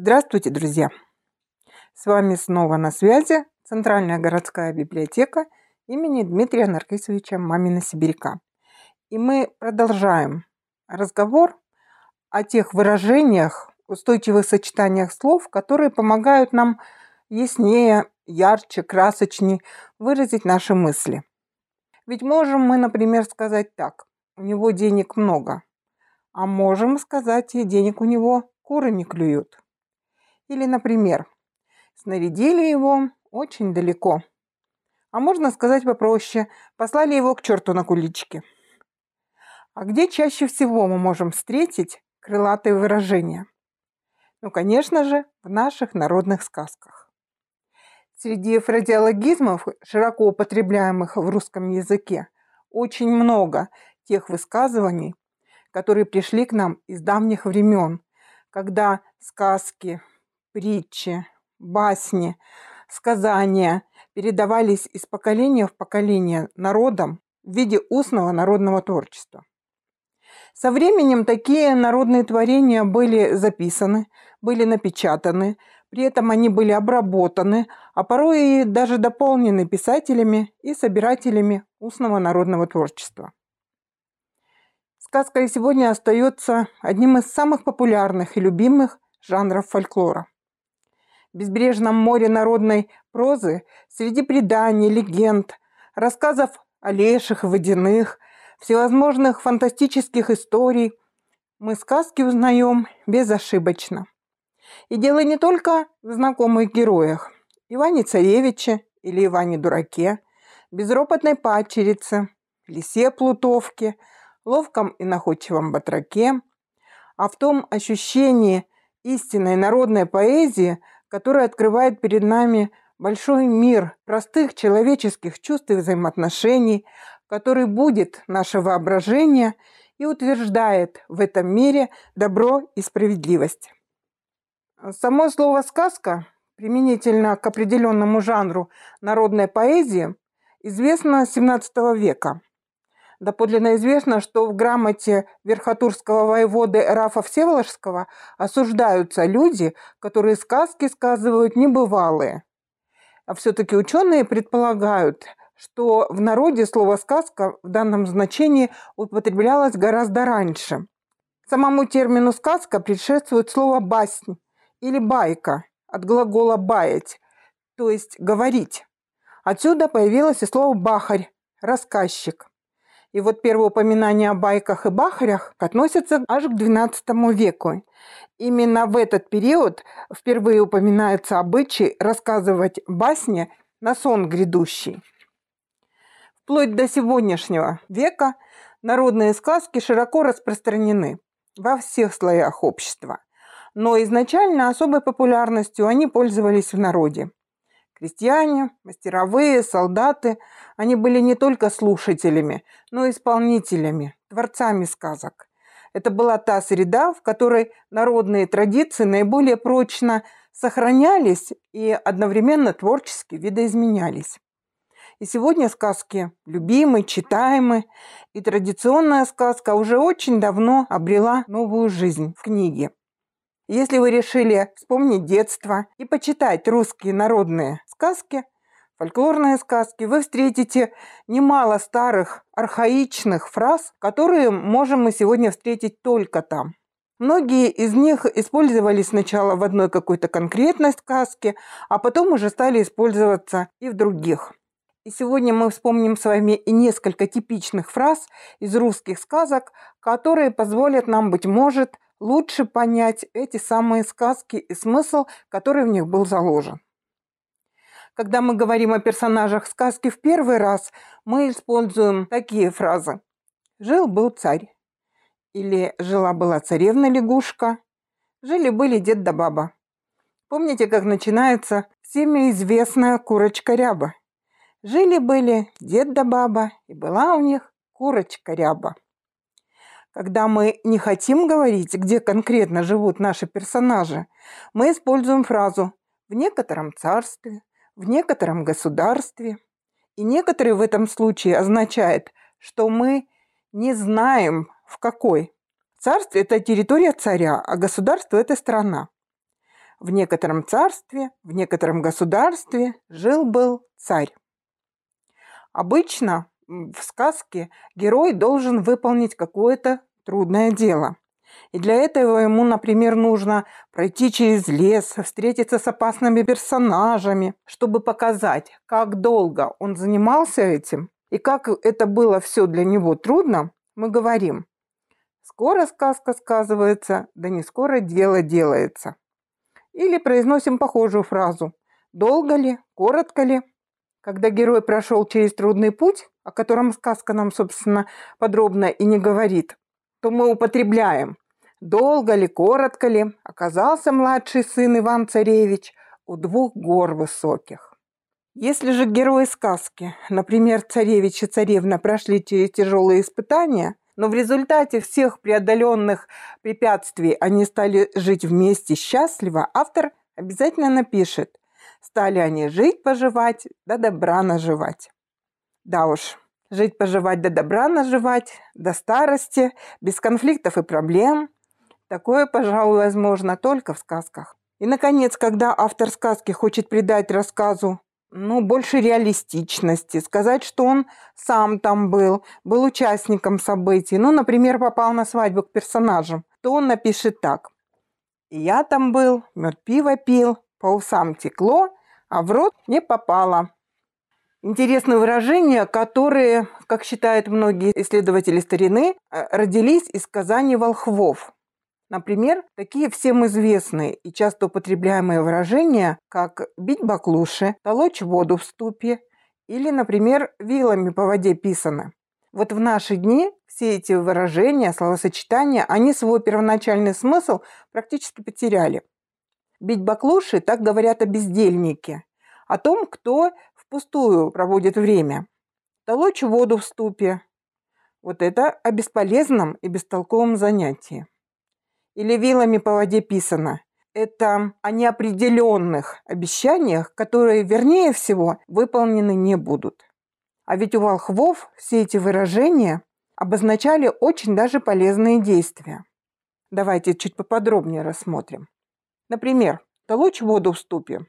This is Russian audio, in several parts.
Здравствуйте, друзья! С вами снова на связи Центральная городская библиотека имени Дмитрия Наркисовича Мамина Сибиряка. И мы продолжаем разговор о тех выражениях, устойчивых сочетаниях слов, которые помогают нам яснее, ярче, красочнее выразить наши мысли. Ведь можем мы, например, сказать так, у него денег много, а можем сказать, и денег у него куры не клюют. Или, например, снарядили его очень далеко. А можно сказать попроще, послали его к черту на куличке. А где чаще всего мы можем встретить крылатые выражения? Ну, конечно же, в наших народных сказках. Среди фразеологизмов, широко употребляемых в русском языке, очень много тех высказываний, которые пришли к нам из давних времен, когда сказки, притчи, басни, сказания передавались из поколения в поколение народам в виде устного народного творчества. Со временем такие народные творения были записаны, были напечатаны, при этом они были обработаны, а порой и даже дополнены писателями и собирателями устного народного творчества. Сказка и сегодня остается одним из самых популярных и любимых жанров фольклора безбрежном море народной прозы, среди преданий, легенд, рассказов о леших, водяных, всевозможных фантастических историй, мы сказки узнаем безошибочно. И дело не только в знакомых героях. Иване Царевиче или Иване Дураке, безропотной падчерице, лисе Плутовке, ловком и находчивом батраке, а в том ощущении истинной народной поэзии, который открывает перед нами большой мир простых человеческих чувств и взаимоотношений, который будет наше воображение и утверждает в этом мире добро и справедливость. Само слово «сказка» применительно к определенному жанру народной поэзии известно с XVII века – Доподлинно известно, что в грамоте верхотурского воеводы Рафа Всеволожского осуждаются люди, которые сказки сказывают небывалые. А все-таки ученые предполагают, что в народе слово «сказка» в данном значении употреблялось гораздо раньше. Самому термину «сказка» предшествует слово «баснь» или «байка» от глагола «баять», то есть «говорить». Отсюда появилось и слово «бахарь» – «рассказчик». И вот первое упоминание о байках и бахарях относится аж к XII веку. Именно в этот период впервые упоминается обычай рассказывать басни на сон грядущий. Вплоть до сегодняшнего века народные сказки широко распространены во всех слоях общества. Но изначально особой популярностью они пользовались в народе. Крестьяне, мастеровые, солдаты, они были не только слушателями, но и исполнителями, творцами сказок. Это была та среда, в которой народные традиции наиболее прочно сохранялись и одновременно творчески видоизменялись. И сегодня сказки любимы, читаемы, и традиционная сказка уже очень давно обрела новую жизнь в книге. Если вы решили вспомнить детство и почитать русские народные сказки, фольклорные сказки, вы встретите немало старых архаичных фраз, которые можем мы сегодня встретить только там. Многие из них использовались сначала в одной какой-то конкретной сказке, а потом уже стали использоваться и в других. И сегодня мы вспомним с вами и несколько типичных фраз из русских сказок, которые позволят нам, быть может, лучше понять эти самые сказки и смысл, который в них был заложен. Когда мы говорим о персонажах сказки в первый раз, мы используем такие фразы. «Жил-был царь» или «Жила-была царевна-лягушка», «Жили-были дед да баба». Помните, как начинается всеми известная курочка-ряба? Жили-были дед да баба, и была у них курочка-ряба. Когда мы не хотим говорить, где конкретно живут наши персонажи, мы используем фразу в некотором царстве, в некотором государстве. И некоторые в этом случае означает, что мы не знаем, в какой. Царстве – это территория царя, а государство – это страна. В некотором царстве, в некотором государстве жил-был царь. Обычно в сказке герой должен выполнить какое-то трудное дело. И для этого ему, например, нужно пройти через лес, встретиться с опасными персонажами, чтобы показать, как долго он занимался этим и как это было все для него трудно, мы говорим, скоро сказка сказывается, да не скоро дело делается. Или произносим похожую фразу «Долго ли? Коротко ли?» Когда герой прошел через трудный путь, о котором сказка нам, собственно, подробно и не говорит, то мы употребляем «Долго ли, коротко ли?» оказался младший сын Иван-Царевич у двух гор высоких. Если же герои сказки, например, царевич и царевна, прошли через тяжелые испытания, но в результате всех преодоленных препятствий они стали жить вместе счастливо, автор обязательно напишет «Стали они жить, поживать, да добра наживать». Да уж, жить, поживать, да добра наживать, до старости, без конфликтов и проблем. Такое, пожалуй, возможно только в сказках. И, наконец, когда автор сказки хочет придать рассказу ну, больше реалистичности, сказать, что он сам там был, был участником событий, ну, например, попал на свадьбу к персонажам, то он напишет так. Я там был, мед пиво пил, по усам текло, а в рот не попало. Интересные выражения, которые, как считают многие исследователи старины, э, родились из сказаний волхвов. Например, такие всем известные и часто употребляемые выражения, как «бить баклуши», «толочь воду в ступе» или, например, «вилами по воде писано». Вот в наши дни все эти выражения, словосочетания, они свой первоначальный смысл практически потеряли. Бить баклуши – так говорят о бездельнике, о том, кто впустую проводит время. Толочь воду в ступе – вот это о бесполезном и бестолковом занятии или вилами по воде писано. Это о неопределенных обещаниях, которые, вернее всего, выполнены не будут. А ведь у волхвов все эти выражения обозначали очень даже полезные действия. Давайте чуть поподробнее рассмотрим. Например, толочь воду в ступе.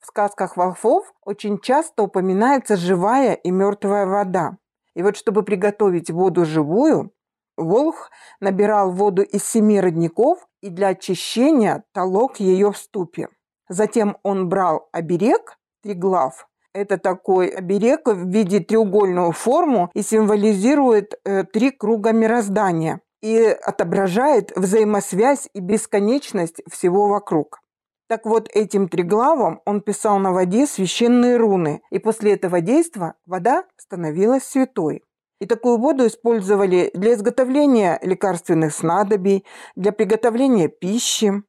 В сказках волхвов очень часто упоминается живая и мертвая вода. И вот чтобы приготовить воду живую, Волх набирал воду из семи родников и для очищения толок ее в ступе. Затем он брал оберег, триглав. Это такой оберег в виде треугольную форму и символизирует э, три круга мироздания и отображает взаимосвязь и бесконечность всего вокруг. Так вот, этим триглавом он писал на воде священные руны, и после этого действия вода становилась святой. И такую воду использовали для изготовления лекарственных снадобий, для приготовления пищи.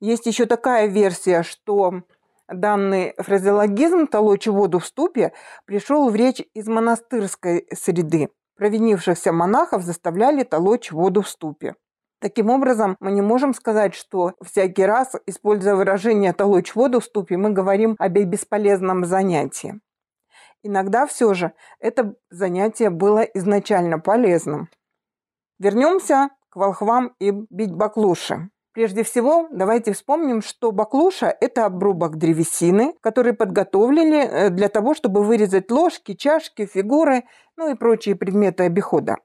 Есть еще такая версия, что данный фразеологизм «толочь воду в ступе» пришел в речь из монастырской среды. Провинившихся монахов заставляли толочь воду в ступе. Таким образом, мы не можем сказать, что всякий раз, используя выражение «толочь воду в ступе», мы говорим об бесполезном занятии. Иногда все же это занятие было изначально полезным. Вернемся к волхвам и бить баклуши. Прежде всего, давайте вспомним, что баклуша – это обрубок древесины, который подготовили э, для того, чтобы вырезать ложки, чашки, фигуры, ну и прочие предметы обихода.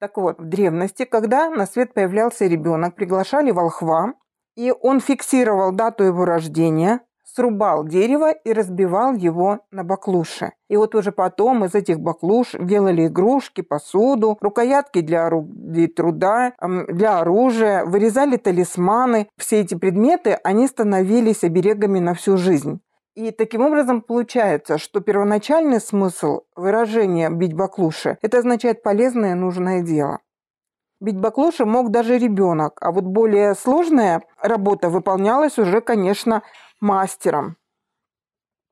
Так вот, в древности, когда на свет появлялся ребенок, приглашали волхва, и он фиксировал дату его рождения, срубал дерево и разбивал его на баклуши. И вот уже потом из этих баклуш делали игрушки, посуду, рукоятки для, труда, для оружия, вырезали талисманы. Все эти предметы, они становились оберегами на всю жизнь. И таким образом получается, что первоначальный смысл выражения «бить баклуши» – это означает полезное нужное дело. Бить баклуши мог даже ребенок, а вот более сложная работа выполнялась уже, конечно, мастером.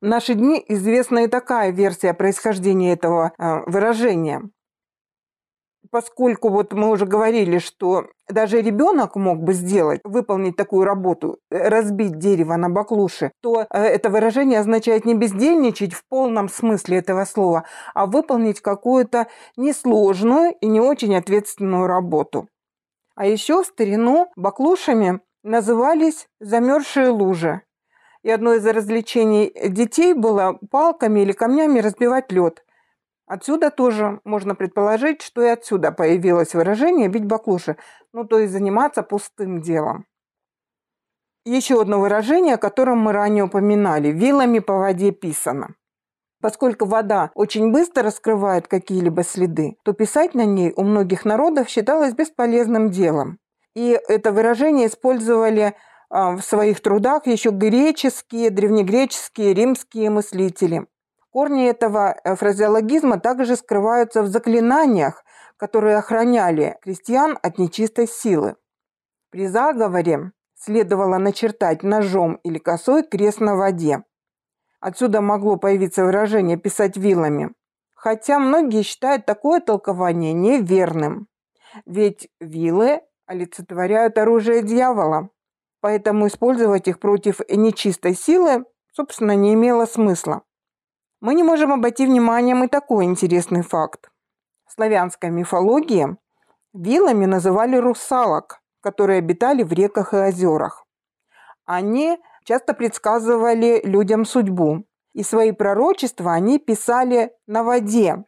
В наши дни известна и такая версия происхождения этого э, выражения. поскольку вот мы уже говорили, что даже ребенок мог бы сделать, выполнить такую работу, э, разбить дерево на баклуши, то э, это выражение означает не бездельничать в полном смысле этого слова, а выполнить какую-то несложную и не очень ответственную работу. А еще в старину баклушами назывались замерзшие лужи. И одно из развлечений детей было палками или камнями разбивать лед – Отсюда тоже можно предположить, что и отсюда появилось выражение «бить баклуши», ну то есть заниматься пустым делом. Еще одно выражение, о котором мы ранее упоминали – «вилами по воде писано». Поскольку вода очень быстро раскрывает какие-либо следы, то писать на ней у многих народов считалось бесполезным делом. И это выражение использовали в своих трудах еще греческие, древнегреческие, римские мыслители. Корни этого э, фразеологизма также скрываются в заклинаниях, которые охраняли крестьян от нечистой силы. При заговоре следовало начертать ножом или косой крест на воде. Отсюда могло появиться выражение «писать вилами». Хотя многие считают такое толкование неверным. Ведь вилы олицетворяют оружие дьявола, поэтому использовать их против нечистой силы, собственно, не имело смысла. Мы не можем обойти вниманием и такой интересный факт. В славянской мифологии вилами называли русалок, которые обитали в реках и озерах. Они часто предсказывали людям судьбу, и свои пророчества они писали на воде,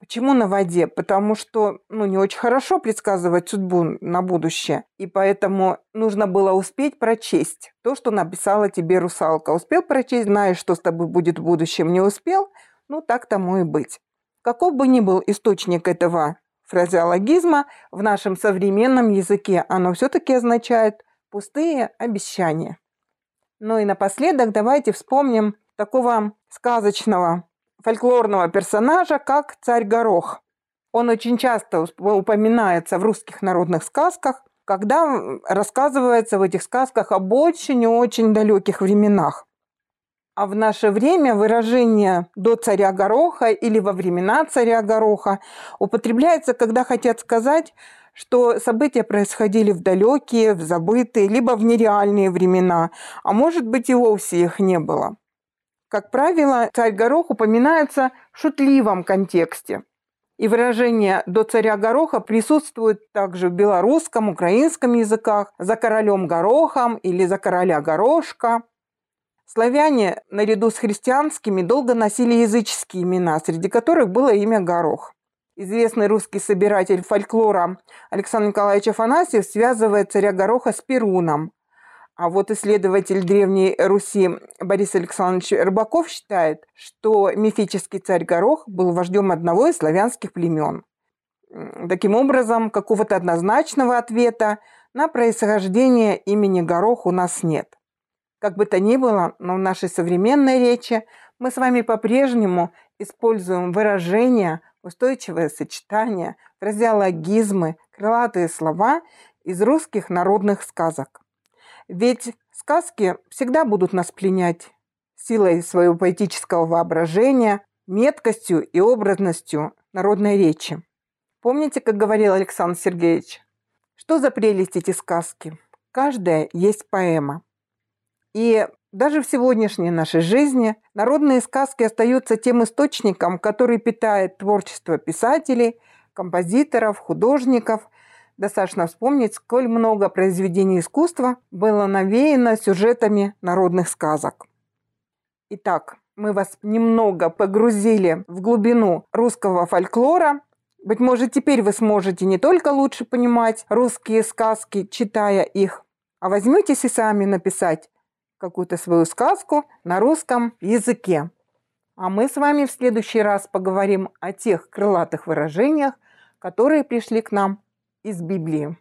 Почему на воде? Потому что ну, не очень хорошо предсказывать судьбу на будущее. И поэтому нужно было успеть прочесть то, что написала тебе русалка. Успел прочесть, знаешь, что с тобой будет в будущем. Не успел? Ну, так тому и быть. Каков бы ни был источник этого фразеологизма, в нашем современном языке оно все-таки означает пустые обещания. Ну и напоследок давайте вспомним такого сказочного фольклорного персонажа, как царь Горох. Он очень часто упоминается в русских народных сказках, когда рассказывается в этих сказках об очень и очень далеких временах. А в наше время выражение «до царя Гороха» или «во времена царя Гороха» употребляется, когда хотят сказать, что события происходили в далекие, в забытые, либо в нереальные времена, а может быть и вовсе их не было. Как правило, царь Горох упоминается в шутливом контексте. И выражение «до царя Гороха» присутствует также в белорусском, украинском языках «за королем Горохом» или «за короля Горошка». Славяне, наряду с христианскими, долго носили языческие имена, среди которых было имя Горох. Известный русский собиратель фольклора Александр Николаевич Афанасьев связывает царя Гороха с Перуном, а вот исследователь Древней Руси Борис Александрович Рыбаков считает, что мифический царь Горох был вождем одного из славянских племен. Таким образом, какого-то однозначного ответа на происхождение имени Горох у нас нет. Как бы то ни было, но в нашей современной речи мы с вами по-прежнему используем выражения, устойчивое сочетание, фразеологизмы, крылатые слова из русских народных сказок. Ведь сказки всегда будут нас пленять силой своего поэтического воображения, меткостью и образностью народной речи. Помните, как говорил Александр Сергеевич? Что за прелесть эти сказки? Каждая есть поэма. И даже в сегодняшней нашей жизни народные сказки остаются тем источником, который питает творчество писателей, композиторов, художников – Достаточно вспомнить, сколь много произведений искусства было навеяно сюжетами народных сказок. Итак, мы вас немного погрузили в глубину русского фольклора. Быть может, теперь вы сможете не только лучше понимать русские сказки, читая их, а возьметесь и сами написать какую-то свою сказку на русском языке. А мы с вами в следующий раз поговорим о тех крылатых выражениях, которые пришли к нам из Библии.